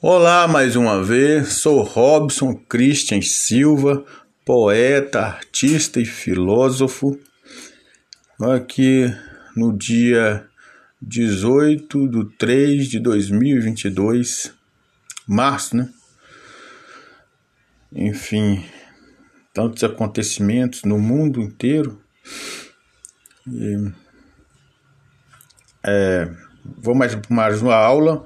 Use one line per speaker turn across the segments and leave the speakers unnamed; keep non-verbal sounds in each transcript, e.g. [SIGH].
Olá mais uma vez, sou Robson Christian Silva, poeta, artista e filósofo, aqui no dia 18 de 3 de 2022, março, né? Enfim, tantos acontecimentos no mundo inteiro. E, é, vou mais, mais uma aula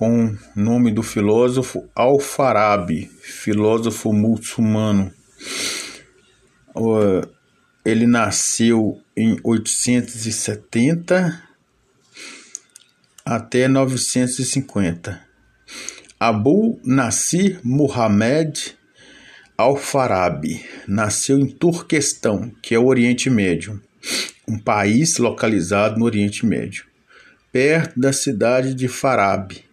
com o nome do filósofo Al-Farabi, filósofo muçulmano. Ele nasceu em 870 até 950. Abu Nasir Muhammad Al-Farabi nasceu em Turquestão, que é o Oriente Médio, um país localizado no Oriente Médio, perto da cidade de Farabi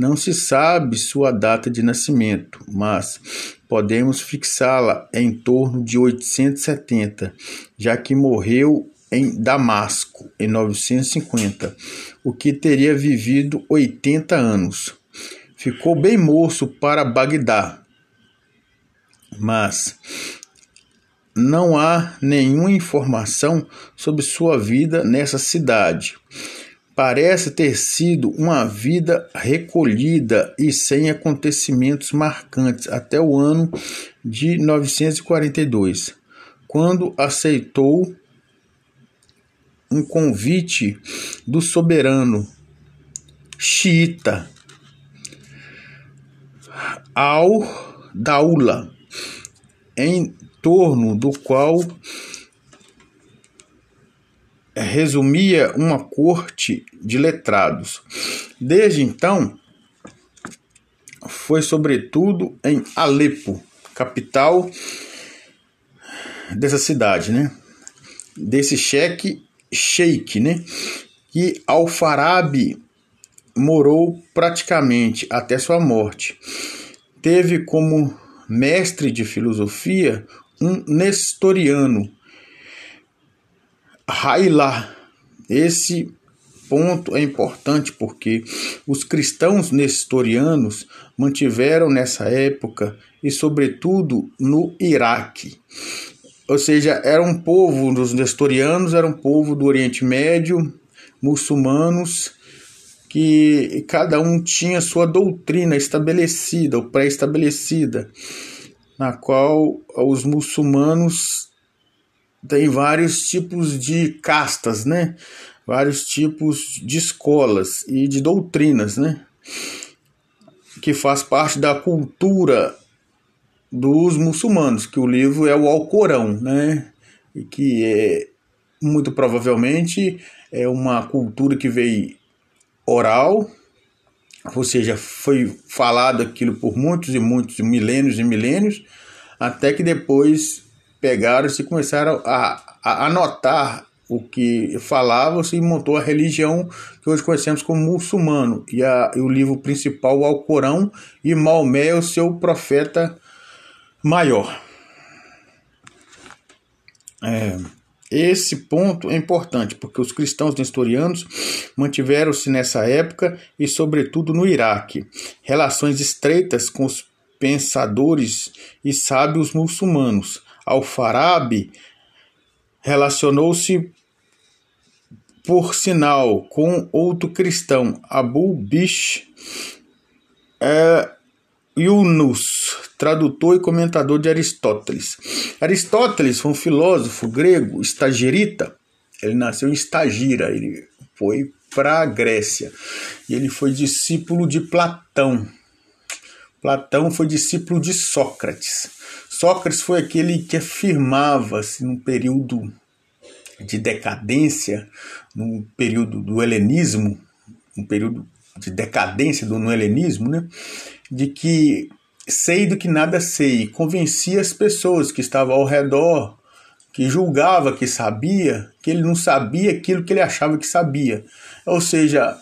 não se sabe sua data de nascimento, mas podemos fixá-la em torno de 870, já que morreu em Damasco em 950, o que teria vivido 80 anos. Ficou bem moço para Bagdá, mas não há nenhuma informação sobre sua vida nessa cidade parece ter sido uma vida recolhida e sem acontecimentos marcantes até o ano de 942, quando aceitou um convite do soberano xiita al-Daula, em torno do qual resumia uma corte de letrados. Desde então, foi sobretudo em Alepo, capital dessa cidade, né? Desse cheque sheik, né? Que Al-Farabi morou praticamente até sua morte. Teve como mestre de filosofia um nestoriano Hailá. Esse ponto é importante porque os cristãos nestorianos mantiveram nessa época e sobretudo no Iraque. Ou seja, era um povo dos nestorianos, era um povo do Oriente Médio, muçulmanos, que cada um tinha sua doutrina estabelecida ou pré-estabelecida, na qual os muçulmanos tem vários tipos de castas, né? Vários tipos de escolas e de doutrinas, né? Que faz parte da cultura dos muçulmanos, que o livro é o Alcorão, né? E que é muito provavelmente é uma cultura que veio oral, ou seja, foi falado aquilo por muitos e muitos milênios e milênios, até que depois pegaram-se e começaram a, a anotar o que falava-se e montou a religião que hoje conhecemos como muçulmano. E, a, e o livro principal, o Alcorão, e Maomé é o seu profeta maior. É, esse ponto é importante, porque os cristãos nestorianos mantiveram-se nessa época e, sobretudo, no Iraque, relações estreitas com os pensadores e sábios muçulmanos, Al-Farabi relacionou-se, por sinal, com outro cristão, Abu Bish é, Yunus, tradutor e comentador de Aristóteles. Aristóteles foi um filósofo grego, estagirita. Ele nasceu em Estagira, ele foi para a Grécia. E ele foi discípulo de Platão. Platão foi discípulo de Sócrates. Sócrates foi aquele que afirmava-se num período de decadência, num período do helenismo, um período de decadência do no helenismo, né? de que sei do que nada sei, convencia as pessoas que estavam ao redor, que julgava que sabia, que ele não sabia aquilo que ele achava que sabia. Ou seja,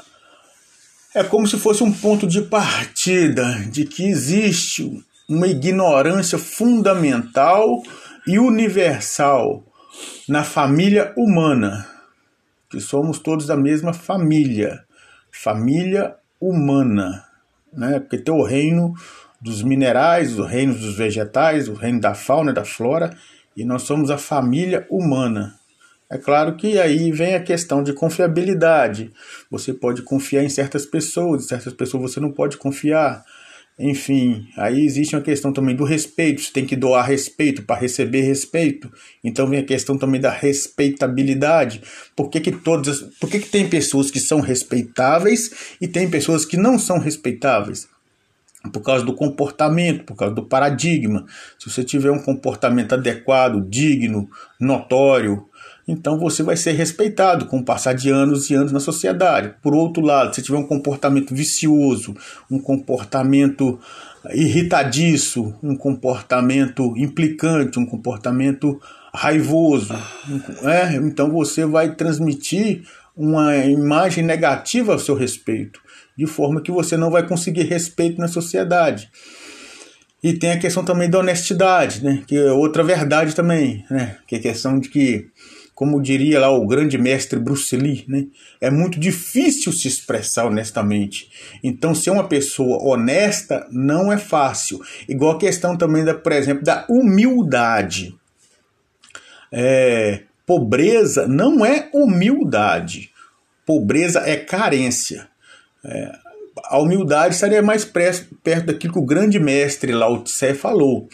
é como se fosse um ponto de partida de que existe uma ignorância fundamental e universal na família humana, que somos todos da mesma família, família humana, né? Porque tem o reino dos minerais, o reino dos vegetais, o reino da fauna da flora, e nós somos a família humana. É claro que aí vem a questão de confiabilidade. Você pode confiar em certas pessoas, em certas pessoas você não pode confiar. Enfim, aí existe uma questão também do respeito. Você tem que doar respeito para receber respeito. Então vem a questão também da respeitabilidade. Por que, que todas, por que, que tem pessoas que são respeitáveis e tem pessoas que não são respeitáveis? por causa do comportamento, por causa do paradigma. Se você tiver um comportamento adequado, digno, notório, então você vai ser respeitado com o passar de anos e anos na sociedade. Por outro lado, se tiver um comportamento vicioso, um comportamento irritadiço, um comportamento implicante, um comportamento raivoso, é? então você vai transmitir uma imagem negativa ao seu respeito, de forma que você não vai conseguir respeito na sociedade. E tem a questão também da honestidade, né? que é outra verdade também, né? que é a questão de que como diria lá o grande mestre Bruce Lee, né? é muito difícil se expressar honestamente. Então, ser uma pessoa honesta não é fácil. Igual a questão também, da, por exemplo, da humildade. É, pobreza não é humildade. Pobreza é carência. É, a humildade estaria mais perto daquilo que o grande mestre Lao Tse falou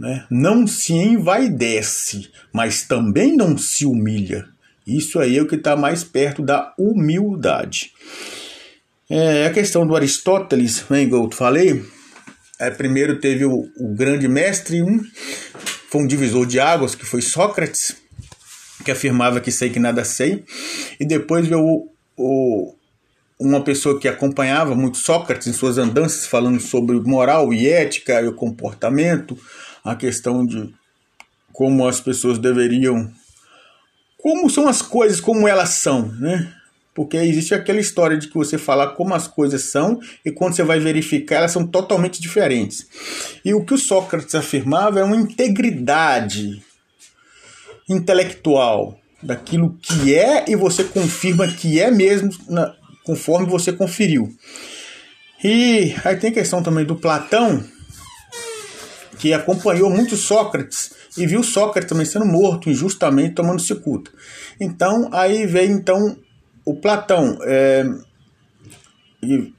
né? não se envaidece, mas também não se humilha. Isso aí é o que está mais perto da humildade. É, a questão do Aristóteles, né, igual eu falei, é, primeiro teve o, o grande mestre, um, foi um divisor de águas, que foi Sócrates, que afirmava que sei que nada sei, e depois veio o, o, uma pessoa que acompanhava muito Sócrates em suas andanças, falando sobre moral e ética e o comportamento, a questão de como as pessoas deveriam. Como são as coisas, como elas são, né? Porque existe aquela história de que você falar como as coisas são e quando você vai verificar elas são totalmente diferentes. E o que o Sócrates afirmava é uma integridade intelectual daquilo que é e você confirma que é mesmo na, conforme você conferiu. E aí tem a questão também do Platão, que acompanhou muito Sócrates e viu Sócrates também sendo morto injustamente tomando cicuta. Então aí vem então o Platão é, e,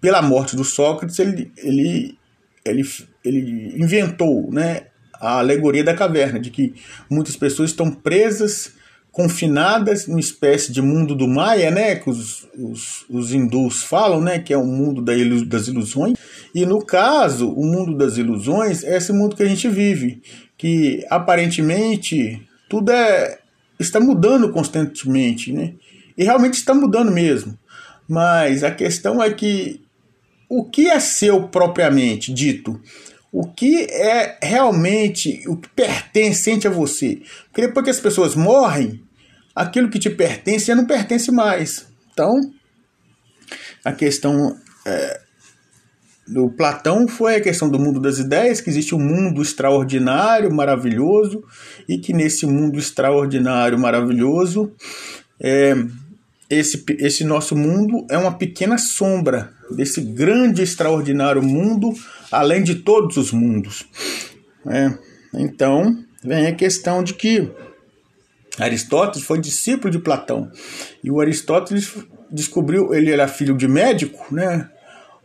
pela morte do Sócrates ele, ele, ele, ele inventou né, a alegoria da caverna de que muitas pessoas estão presas confinadas numa espécie de mundo do Maia, né, que os, os, os hindus falam, né, que é o mundo das ilusões. E no caso, o mundo das ilusões é esse mundo que a gente vive, que aparentemente tudo é está mudando constantemente, né? E realmente está mudando mesmo. Mas a questão é que o que é seu propriamente dito? O que é realmente o que pertencente a você? Porque depois que as pessoas morrem, aquilo que te pertence já não pertence mais. Então, a questão é, do Platão foi a questão do mundo das ideias, que existe um mundo extraordinário, maravilhoso, e que nesse mundo extraordinário, maravilhoso, é, esse, esse nosso mundo é uma pequena sombra desse grande, extraordinário mundo, além de todos os mundos. É, então, vem a questão de que Aristóteles foi discípulo de Platão. E o Aristóteles descobriu, ele era filho de médico, né?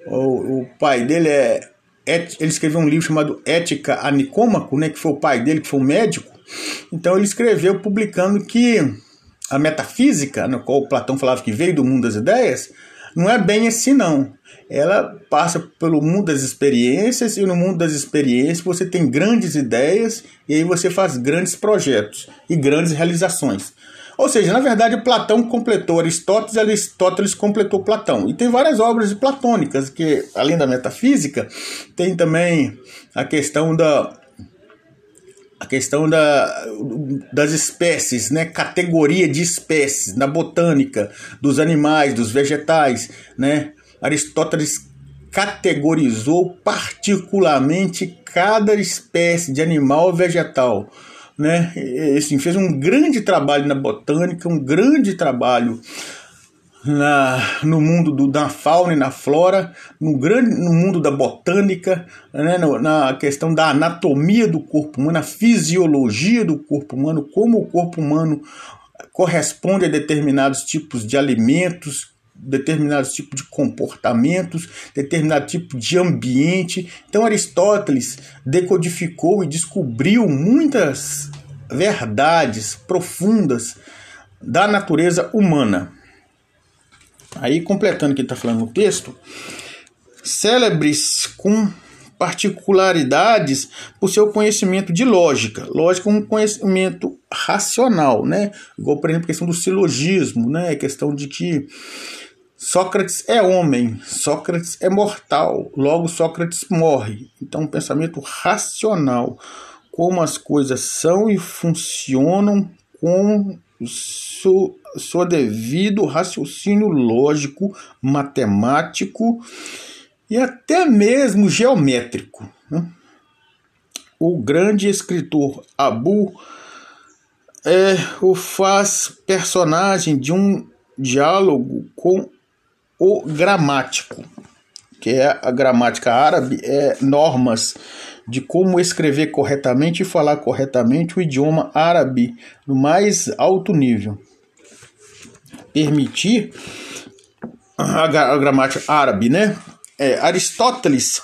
O, o pai dele é ele escreveu um livro chamado Ética a Nicômaco, né, que foi o pai dele, que foi um médico. Então ele escreveu publicando que a metafísica, no qual Platão falava que veio do mundo das ideias, não é bem assim não. Ela passa pelo mundo das experiências e no mundo das experiências você tem grandes ideias e aí você faz grandes projetos e grandes realizações. Ou seja, na verdade, Platão completou Aristóteles, Aristóteles completou Platão. E tem várias obras platônicas que, além da metafísica, tem também a questão da a questão da, das espécies, né? categoria de espécies, na botânica, dos animais, dos vegetais. Né? Aristóteles categorizou particularmente cada espécie de animal vegetal. Né? E, assim, fez um grande trabalho na botânica, um grande trabalho na, no mundo do, da fauna e na flora, no, grande, no mundo da botânica, né, na questão da anatomia do corpo humano, a fisiologia do corpo humano, como o corpo humano corresponde a determinados tipos de alimentos, determinados tipos de comportamentos, determinado tipo de ambiente. Então Aristóteles decodificou e descobriu muitas verdades profundas da natureza humana. Aí, completando o que está falando no texto, célebres com particularidades por seu conhecimento de lógica. Lógica é um conhecimento racional, né? Igual, por exemplo, a questão do silogismo, né? A questão de que Sócrates é homem, Sócrates é mortal, logo Sócrates morre. Então, um pensamento racional, como as coisas são e funcionam com seu, seu devido raciocínio lógico, matemático e até mesmo geométrico. Né? O grande escritor Abu é, o faz personagem de um diálogo com o gramático, que é a gramática árabe, é normas de como escrever corretamente e falar corretamente o idioma árabe no mais alto nível. Permitir a, gramática árabe, né? É, Aristóteles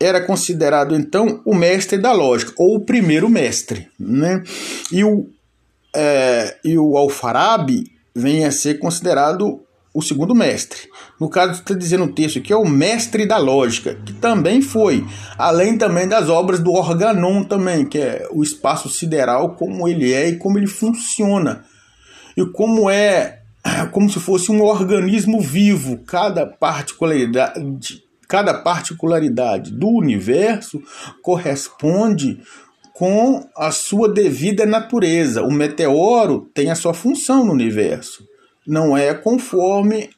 era considerado então o mestre da lógica, ou o primeiro mestre, né? E o, é, e o Alfarabi vem a ser considerado o segundo mestre. No caso, está dizendo o texto que é o mestre da lógica, que também foi, além também das obras do Organon também, que é o espaço sideral, como ele é e como ele funciona. E como é [CLEARS THROAT] como se fosse um organismo vivo, cada particularidade, cada particularidade do universo corresponde com a sua devida natureza. O meteoro tem a sua função no universo não é conforme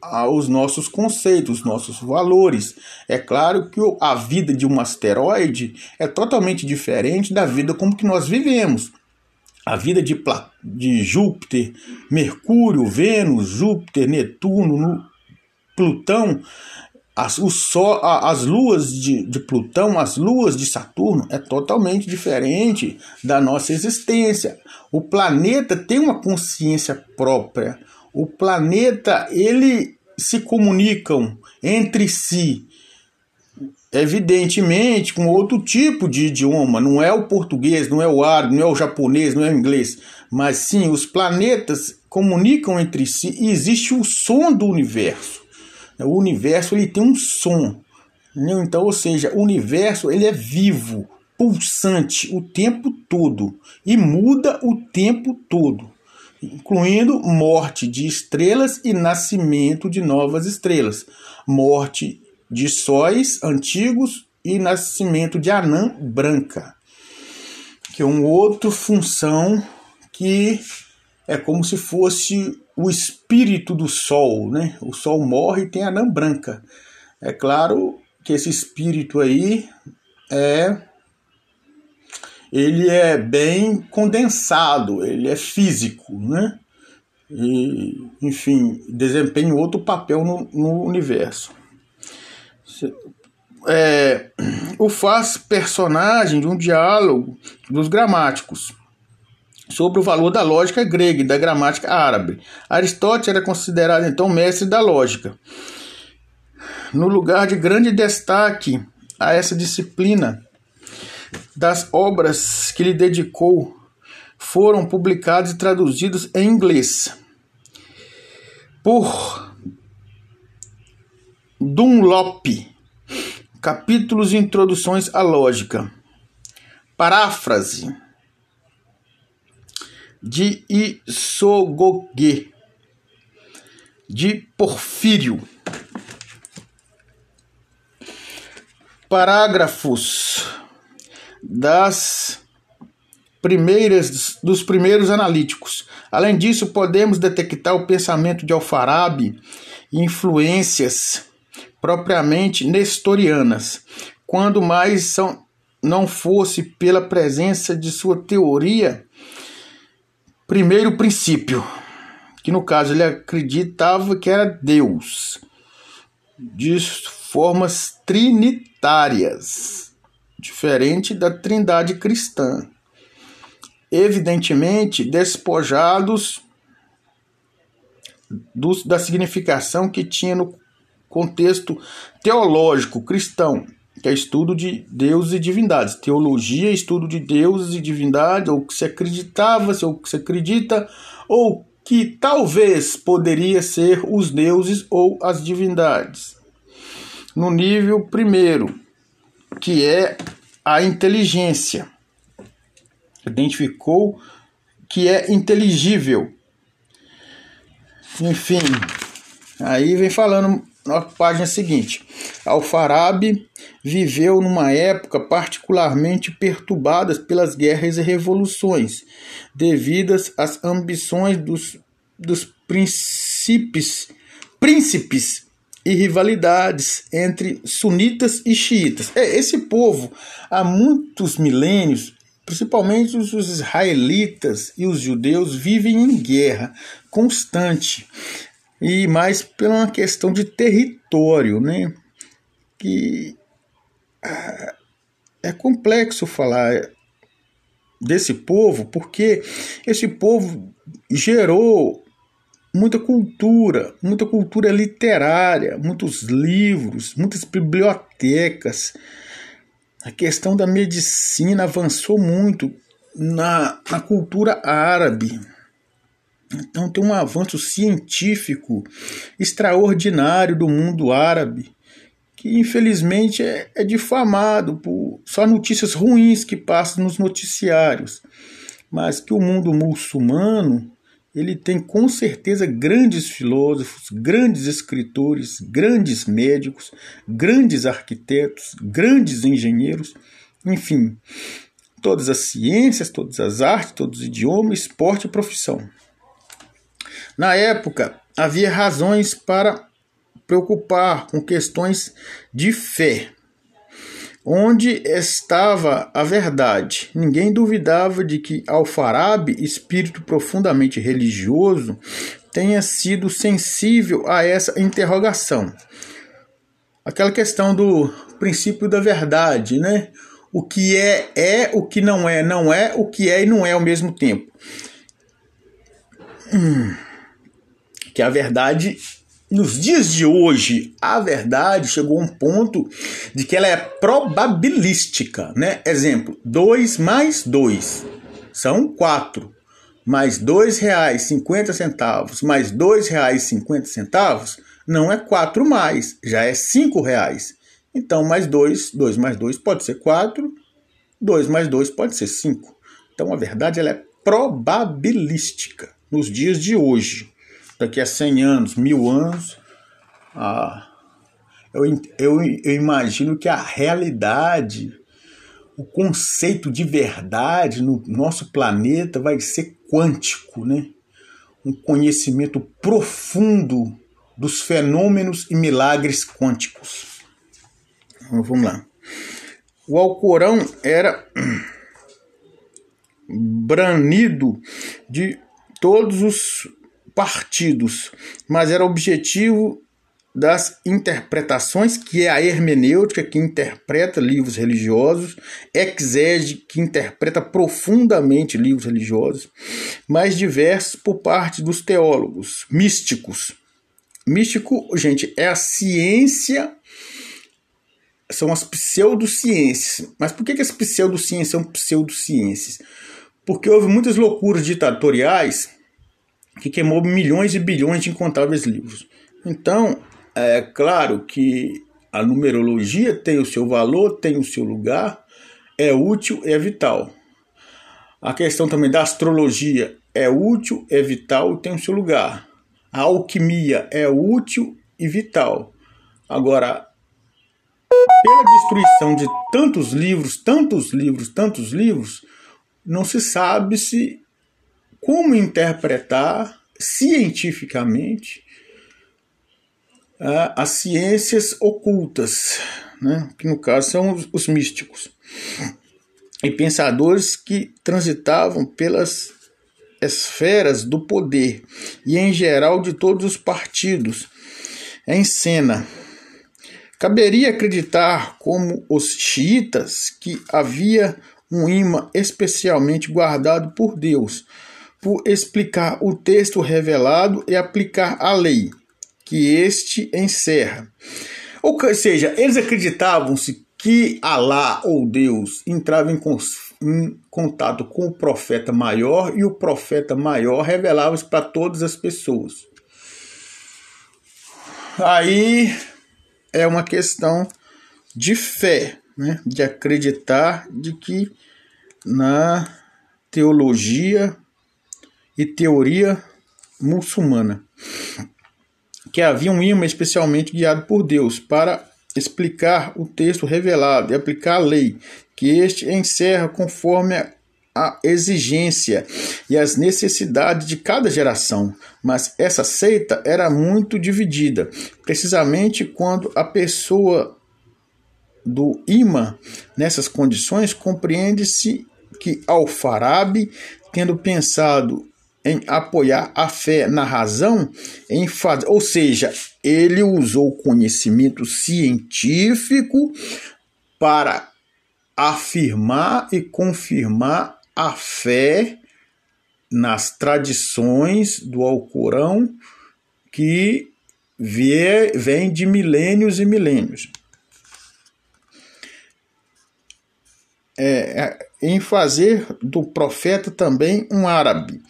aos nossos conceitos, nossos valores. É claro que a vida de um asteroide é totalmente diferente da vida como que nós vivemos. A vida de, de Júpiter, Mercúrio, Vênus, Júpiter, Netuno, Plutão, as, o sol, as luas de, de Plutão, as luas de Saturno é totalmente diferente da nossa existência. O planeta tem uma consciência própria. O planeta, ele se comunicam entre si, evidentemente com outro tipo de idioma, não é o português, não é o árabe, não é o japonês, não é o inglês, mas sim os planetas comunicam entre si e existe o som do universo. O universo ele tem um som. Entendeu? Então, ou seja, o universo ele é vivo, pulsante o tempo todo e muda o tempo todo, incluindo morte de estrelas e nascimento de novas estrelas, morte de sóis antigos e nascimento de anã branca, que é uma outra função que é como se fosse o espírito do sol, né? O sol morre e tem a anã branca. É claro que esse espírito aí é ele é bem condensado, ele é físico, né? E, enfim, desempenha outro papel no, no universo. É, o faz personagem de um diálogo dos gramáticos sobre o valor da lógica grega e da gramática árabe. Aristóteles era considerado então mestre da lógica. No lugar de grande destaque a essa disciplina, das obras que lhe dedicou foram publicadas e traduzidas em inglês por Dunlop, capítulos e introduções à lógica, paráfrase de Isogoge, de Porfírio. Parágrafos das primeiras dos primeiros analíticos. Além disso, podemos detectar o pensamento de Alfarabi e influências propriamente nestorianas, quando mais são, não fosse pela presença de sua teoria primeiro princípio, que no caso ele acreditava que era Deus, de formas trinitárias, diferente da trindade cristã. Evidentemente, despojados do, da significação que tinha no contexto teológico cristão, que é estudo de deuses e divindades. Teologia, estudo de deuses e divindades, ou que se acreditava, ou que se acredita, ou que talvez poderia ser os deuses ou as divindades. No nível primeiro, que é a inteligência. Identificou que é inteligível. Enfim, aí vem falando na página seguinte. Alfarabi viveu numa época particularmente perturbada pelas guerras e revoluções, devidas às ambições dos, dos príncipes, príncipes e rivalidades entre sunitas e xiitas. É, esse povo, há muitos milênios, principalmente os israelitas e os judeus, vivem em guerra constante e mais pela uma questão de território, né? Que ah, é complexo falar desse povo, porque esse povo gerou muita cultura, muita cultura literária, muitos livros, muitas bibliotecas. A questão da medicina avançou muito na, na cultura árabe. Então tem um avanço científico extraordinário do mundo árabe, que infelizmente é, é difamado por só notícias ruins que passam nos noticiários, mas que o mundo muçulmano ele tem com certeza grandes filósofos, grandes escritores, grandes médicos, grandes arquitetos, grandes engenheiros, enfim, todas as ciências, todas as artes, todos os idiomas, esporte e profissão. Na época, havia razões para preocupar com questões de fé. Onde estava a verdade? Ninguém duvidava de que Alfarabi, espírito profundamente religioso, tenha sido sensível a essa interrogação. Aquela questão do princípio da verdade, né? O que é, é, o que não é, não é, o que é e não é ao mesmo tempo. Hum que a verdade nos dias de hoje, a verdade chegou a um ponto de que ela é probabilística, né? Exemplo, 2 mais 2 são 4, mais R$ 2,50 mais R$ 2,50 não é 4 mais, já é R$ 5,00. Então, mais 2, 2 mais 2 pode ser 4, 2 mais 2 pode ser 5. Então, a verdade ela é probabilística nos dias de hoje daqui a 100 anos, mil anos, ah, eu, eu, eu imagino que a realidade, o conceito de verdade no nosso planeta vai ser quântico, né? Um conhecimento profundo dos fenômenos e milagres quânticos. Então, vamos lá. O Alcorão era [CLEARS THROAT] branido de todos os partidos, mas era objetivo das interpretações, que é a hermenêutica, que interpreta livros religiosos, exege, que interpreta profundamente livros religiosos, mais diversos por parte dos teólogos místicos. Místico, gente, é a ciência, são as pseudociências. Mas por que, que as pseudociências são pseudociências? Porque houve muitas loucuras ditatoriais que queimou milhões e bilhões de incontáveis livros. Então, é claro que a numerologia tem o seu valor, tem o seu lugar, é útil, é vital. A questão também da astrologia é útil, é vital e tem o seu lugar. A alquimia é útil e vital. Agora, pela destruição de tantos livros, tantos livros, tantos livros, não se sabe se como interpretar cientificamente uh, as ciências ocultas, né? que no caso são os, os místicos, e pensadores que transitavam pelas esferas do poder e, em geral, de todos os partidos em cena. Caberia acreditar, como os xiitas, que havia um imã especialmente guardado por Deus, por explicar o texto revelado e aplicar a lei que este encerra. Ou seja, eles acreditavam-se que Alá ou Deus entrava em, em, contato com o profeta maior e o profeta maior revelava-se para todas as pessoas. Aí é uma questão de fé, né? de acreditar de que na teologia e teoria muçulmana que havia um imã especialmente guiado por Deus para explicar o texto revelado e aplicar a lei, que este encerra conforme a exigência e as necessidades de cada geração, mas essa seita era muito dividida, precisamente quando a pessoa do imã nessas condições compreende-se que Al-Farabi, tendo pensado em apoiar a fé na razão, em fazer, ou seja, ele usou conhecimento científico para afirmar e confirmar a fé nas tradições do Alcorão que vem de milênios e milênios. É, é, em fazer do profeta também um árabe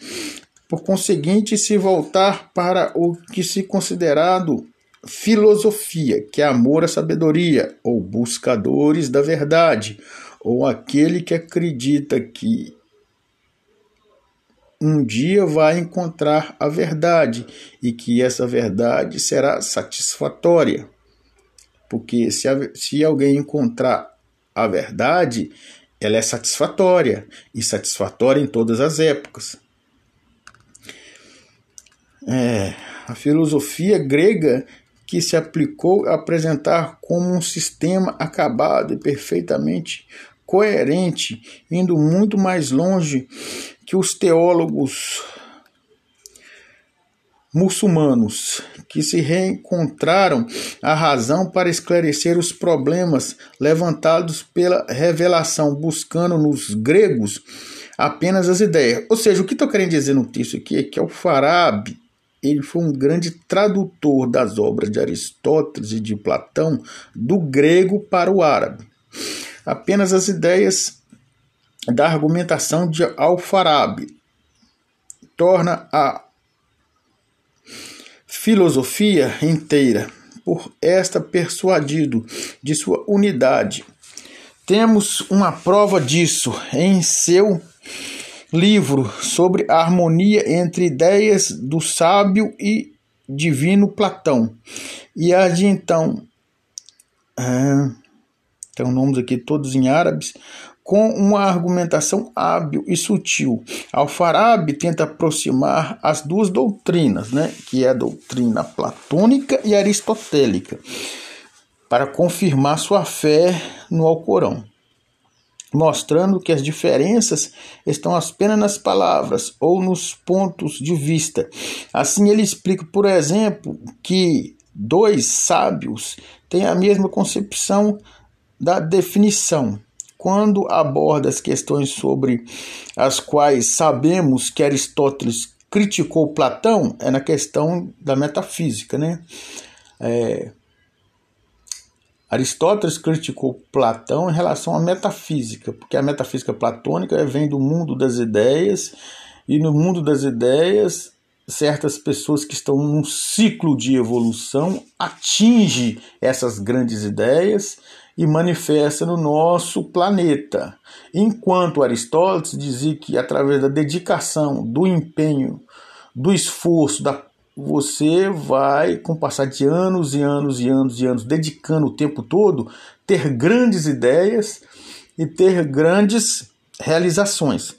por conseguinte, se voltar para o que se considerado filosofia, que é amor à sabedoria, ou buscadores da verdade, ou aquele que acredita que um dia vai encontrar a verdade e que essa verdade será satisfatória. Porque se, a, se alguém encontrar a verdade, ela é satisfatória e satisfatória em todas as épocas. É, a filosofia grega que se aplicou a apresentar como um sistema acabado e perfeitamente coerente, indo muito mais longe que os teólogos muçulmanos, que se reencontraram a razão para esclarecer os problemas levantados pela revelação, buscando nos gregos apenas as ideias. Ou seja, o que estou querendo dizer no texto aqui é que o Farabi ele foi um grande tradutor das obras de Aristóteles e de Platão do grego para o árabe. Apenas as ideias da argumentação de Al-Farabi torna a filosofia inteira por esta persuadido de sua unidade. Temos uma prova disso em seu livro sobre a harmonia entre ideias do sábio e divino Platão. E a de então, ah, tem nomes aqui todos em árabes, com uma argumentação hábil e sutil. Al-Farabi tenta aproximar as duas doutrinas, né, que é a doutrina platônica e aristotélica, para confirmar sua fé no Alcorão mostrando que as diferenças estão apenas nas palavras ou nos pontos de vista. Assim, ele explica, por exemplo, que dois sábios têm a mesma concepção da definição. Quando aborda as questões sobre as quais sabemos que Aristóteles criticou Platão, é na questão da metafísica, né? É, Aristóteles criticou Platão em relação à metafísica, porque a metafísica platônica vem do mundo das ideias, e no mundo das ideias, certas pessoas que estão num ciclo de evolução atingem essas grandes ideias e manifesta no nosso planeta. Enquanto Aristóteles dizia que através da dedicação, do empenho, do esforço, da você vai, com o passar de anos e anos e anos e anos, dedicando o tempo todo, ter grandes ideias e ter grandes realizações.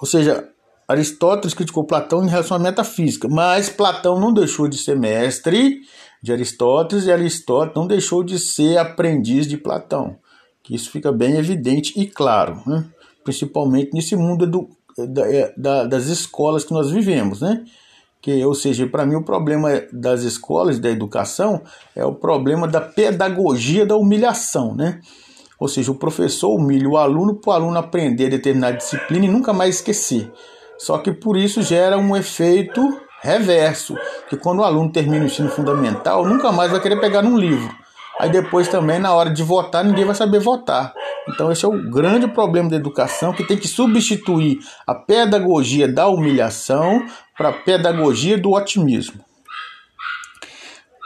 Ou seja, Aristóteles criticou Platão em relação à metafísica, mas Platão não deixou de ser mestre de Aristóteles e Aristóteles não deixou de ser aprendiz de Platão. Que isso fica bem evidente e claro, né? principalmente nesse mundo da, é, da, das escolas que nós vivemos, né? Que, ou seja, para mim o problema das escolas, da educação, é o problema da pedagogia da humilhação, né? Ou seja, o professor humilha o aluno para o aluno aprender determinada disciplina e nunca mais esquecer. Só que por isso gera um efeito reverso, que quando o aluno termina o ensino fundamental, nunca mais vai querer pegar num livro. Aí depois também, na hora de votar, ninguém vai saber votar. Então esse é o grande problema da educação, que tem que substituir a pedagogia da humilhação para a pedagogia do otimismo.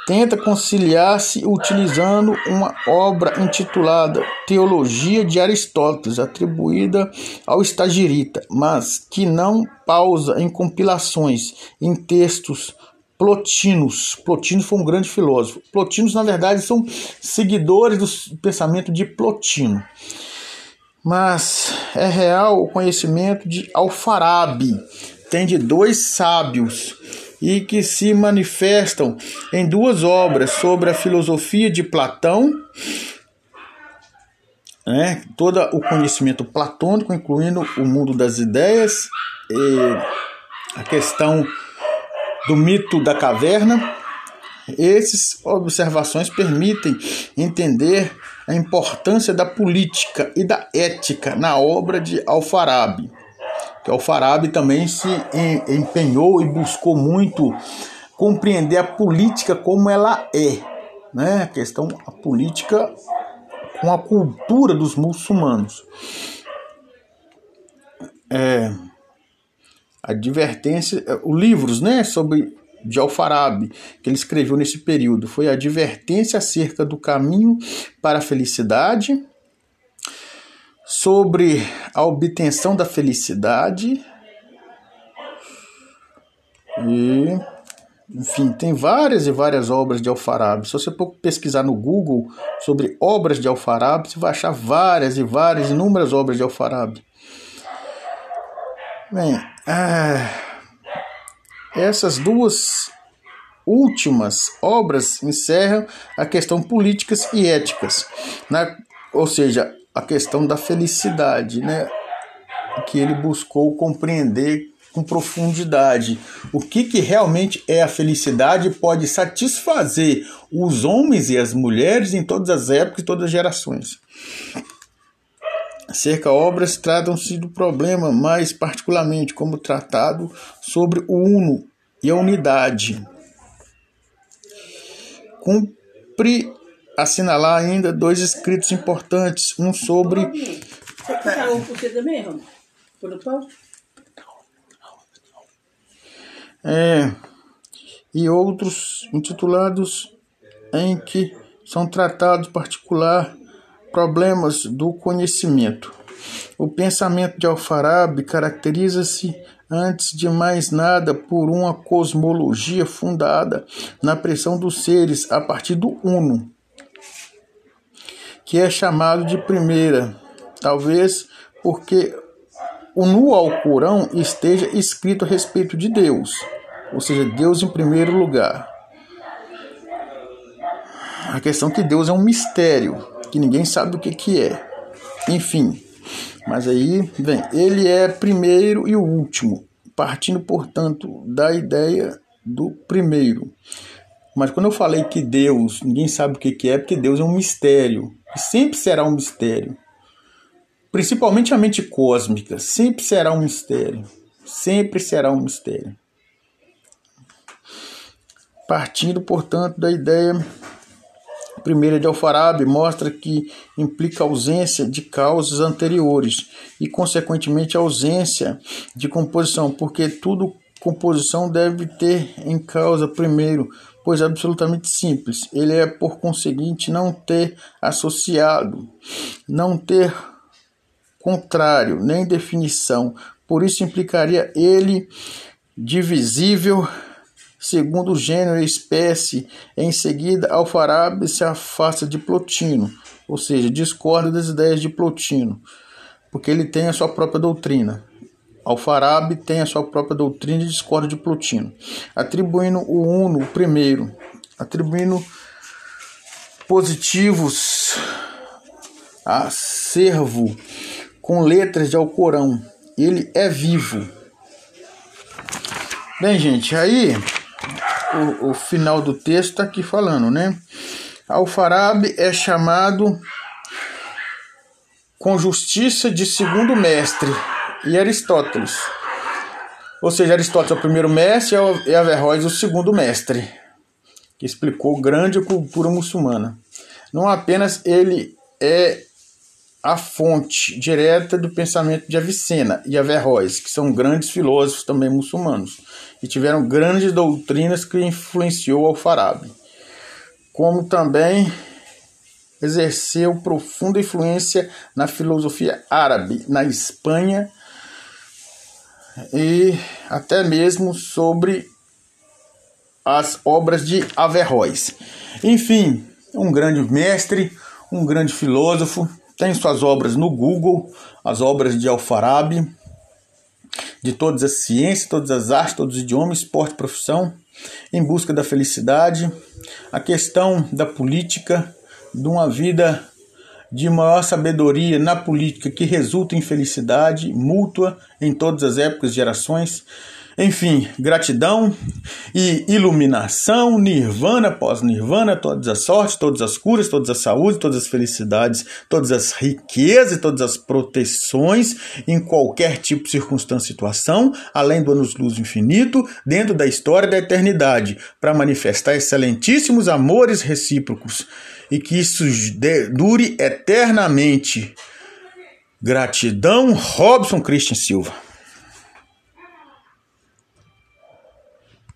Tenta conciliar-se utilizando uma obra intitulada Teologia de Aristóteles, atribuída ao estagirita, mas que não pausa em compilações, em textos Plotinos. Plotino foi um grande filósofo. Plotinos, na verdade, são seguidores do pensamento de Plotino. Mas é real o conhecimento de Alfarabi. Tem de dois sábios e que se manifestam em duas obras sobre a filosofia de Platão, né, todo o conhecimento platônico, incluindo o mundo das ideias, a questão do mito da caverna. Essas observações permitem entender a importância da política e da ética na obra de Alfarabi. Que Alfarabi também se empenhou e buscou muito compreender a política como ela é, né? A questão a política com a cultura dos muçulmanos. É, advertência, é, os livros, né, sobre de Alfarabi, que ele escreveu nesse período, foi a advertência acerca do caminho para a felicidade, sobre a obtenção da felicidade e enfim, tem várias e várias obras de Alfarabi. Se você pesquisar no Google sobre obras de Alfarabi, você vai achar várias e várias, inúmeras obras de Alfarabi. Bem, ah, essas duas últimas obras encerram a questão políticas e éticas, né? ou seja, a questão da felicidade, né? que ele buscou compreender com profundidade o que, que realmente é a felicidade pode satisfazer os homens e as mulheres em todas as épocas e todas as gerações. Cerca obras tratam-se do problema, mais particularmente como tratado sobre o uno e a unidade. Cumpre assinalar ainda dois escritos importantes, um sobre. É, e outros intitulados em que são tratados particular Problemas do conhecimento. O pensamento de Alfarabi caracteriza-se, antes de mais nada, por uma cosmologia fundada na pressão dos seres a partir do Uno, que é chamado de primeira, talvez porque o no Alcorão esteja escrito a respeito de Deus, ou seja, Deus em primeiro lugar. A questão é que Deus é um mistério, que ninguém sabe o que, que é. Enfim, mas aí, vem, ele é primeiro e o último, partindo, portanto, da ideia do primeiro. Mas quando eu falei que Deus, ninguém sabe o que, que é, porque Deus é um mistério, e sempre será um mistério. Principalmente a mente cósmica, sempre será um mistério. Sempre será um mistério. Partindo, portanto, da ideia primeira de Alfarabi mostra que implica ausência de causas anteriores e, consequentemente, ausência de composição, porque tudo composição deve ter em causa primeiro, pois é absolutamente simples. Ele é, por conseguinte, não ter associado, não ter contrário, nem definição. Por isso implicaria ele divisível segundo gênero e espécie. Em seguida, Alfarabi se afasta de Plotino, ou seja, discorda das ideias de Plotino, porque ele tem a sua própria doutrina. Alfarabi tem a sua própria doutrina e discorda de Plotino, atribuindo o Uno, o primeiro, atribuindo positivos a servo com letras de Alcorão ele é vivo. Bem, gente, aí o, o final do texto está aqui falando, né? Alfarabi é chamado com justiça de segundo mestre e Aristóteles. Ou seja, Aristóteles é o primeiro mestre e Averroes o segundo mestre, que explicou grande cultura muçulmana. Não apenas ele é a fonte direta do pensamento de Avicena e Averroes, que são grandes filósofos também muçulmanos, e tiveram grandes doutrinas que influenciou Al-Farabi, como também exerceu profunda influência na filosofia árabe na Espanha e até mesmo sobre as obras de Averroes. Enfim, um grande mestre, um grande filósofo, tem suas obras no Google, as obras de Alfarabi, de todas as ciências, todas as artes, todos os idiomas, esporte, profissão, em busca da felicidade, a questão da política, de uma vida de maior sabedoria na política que resulta em felicidade mútua em todas as épocas e gerações. Enfim, gratidão e iluminação, nirvana, pós-nirvana, todas as sortes, todas as curas, todas as saúdes, todas as felicidades, todas as riquezas e todas as proteções em qualquer tipo circunstância situação, além do anos-luz infinito, dentro da história da eternidade, para manifestar excelentíssimos amores recíprocos e que isso dure eternamente. Gratidão, Robson Christian Silva.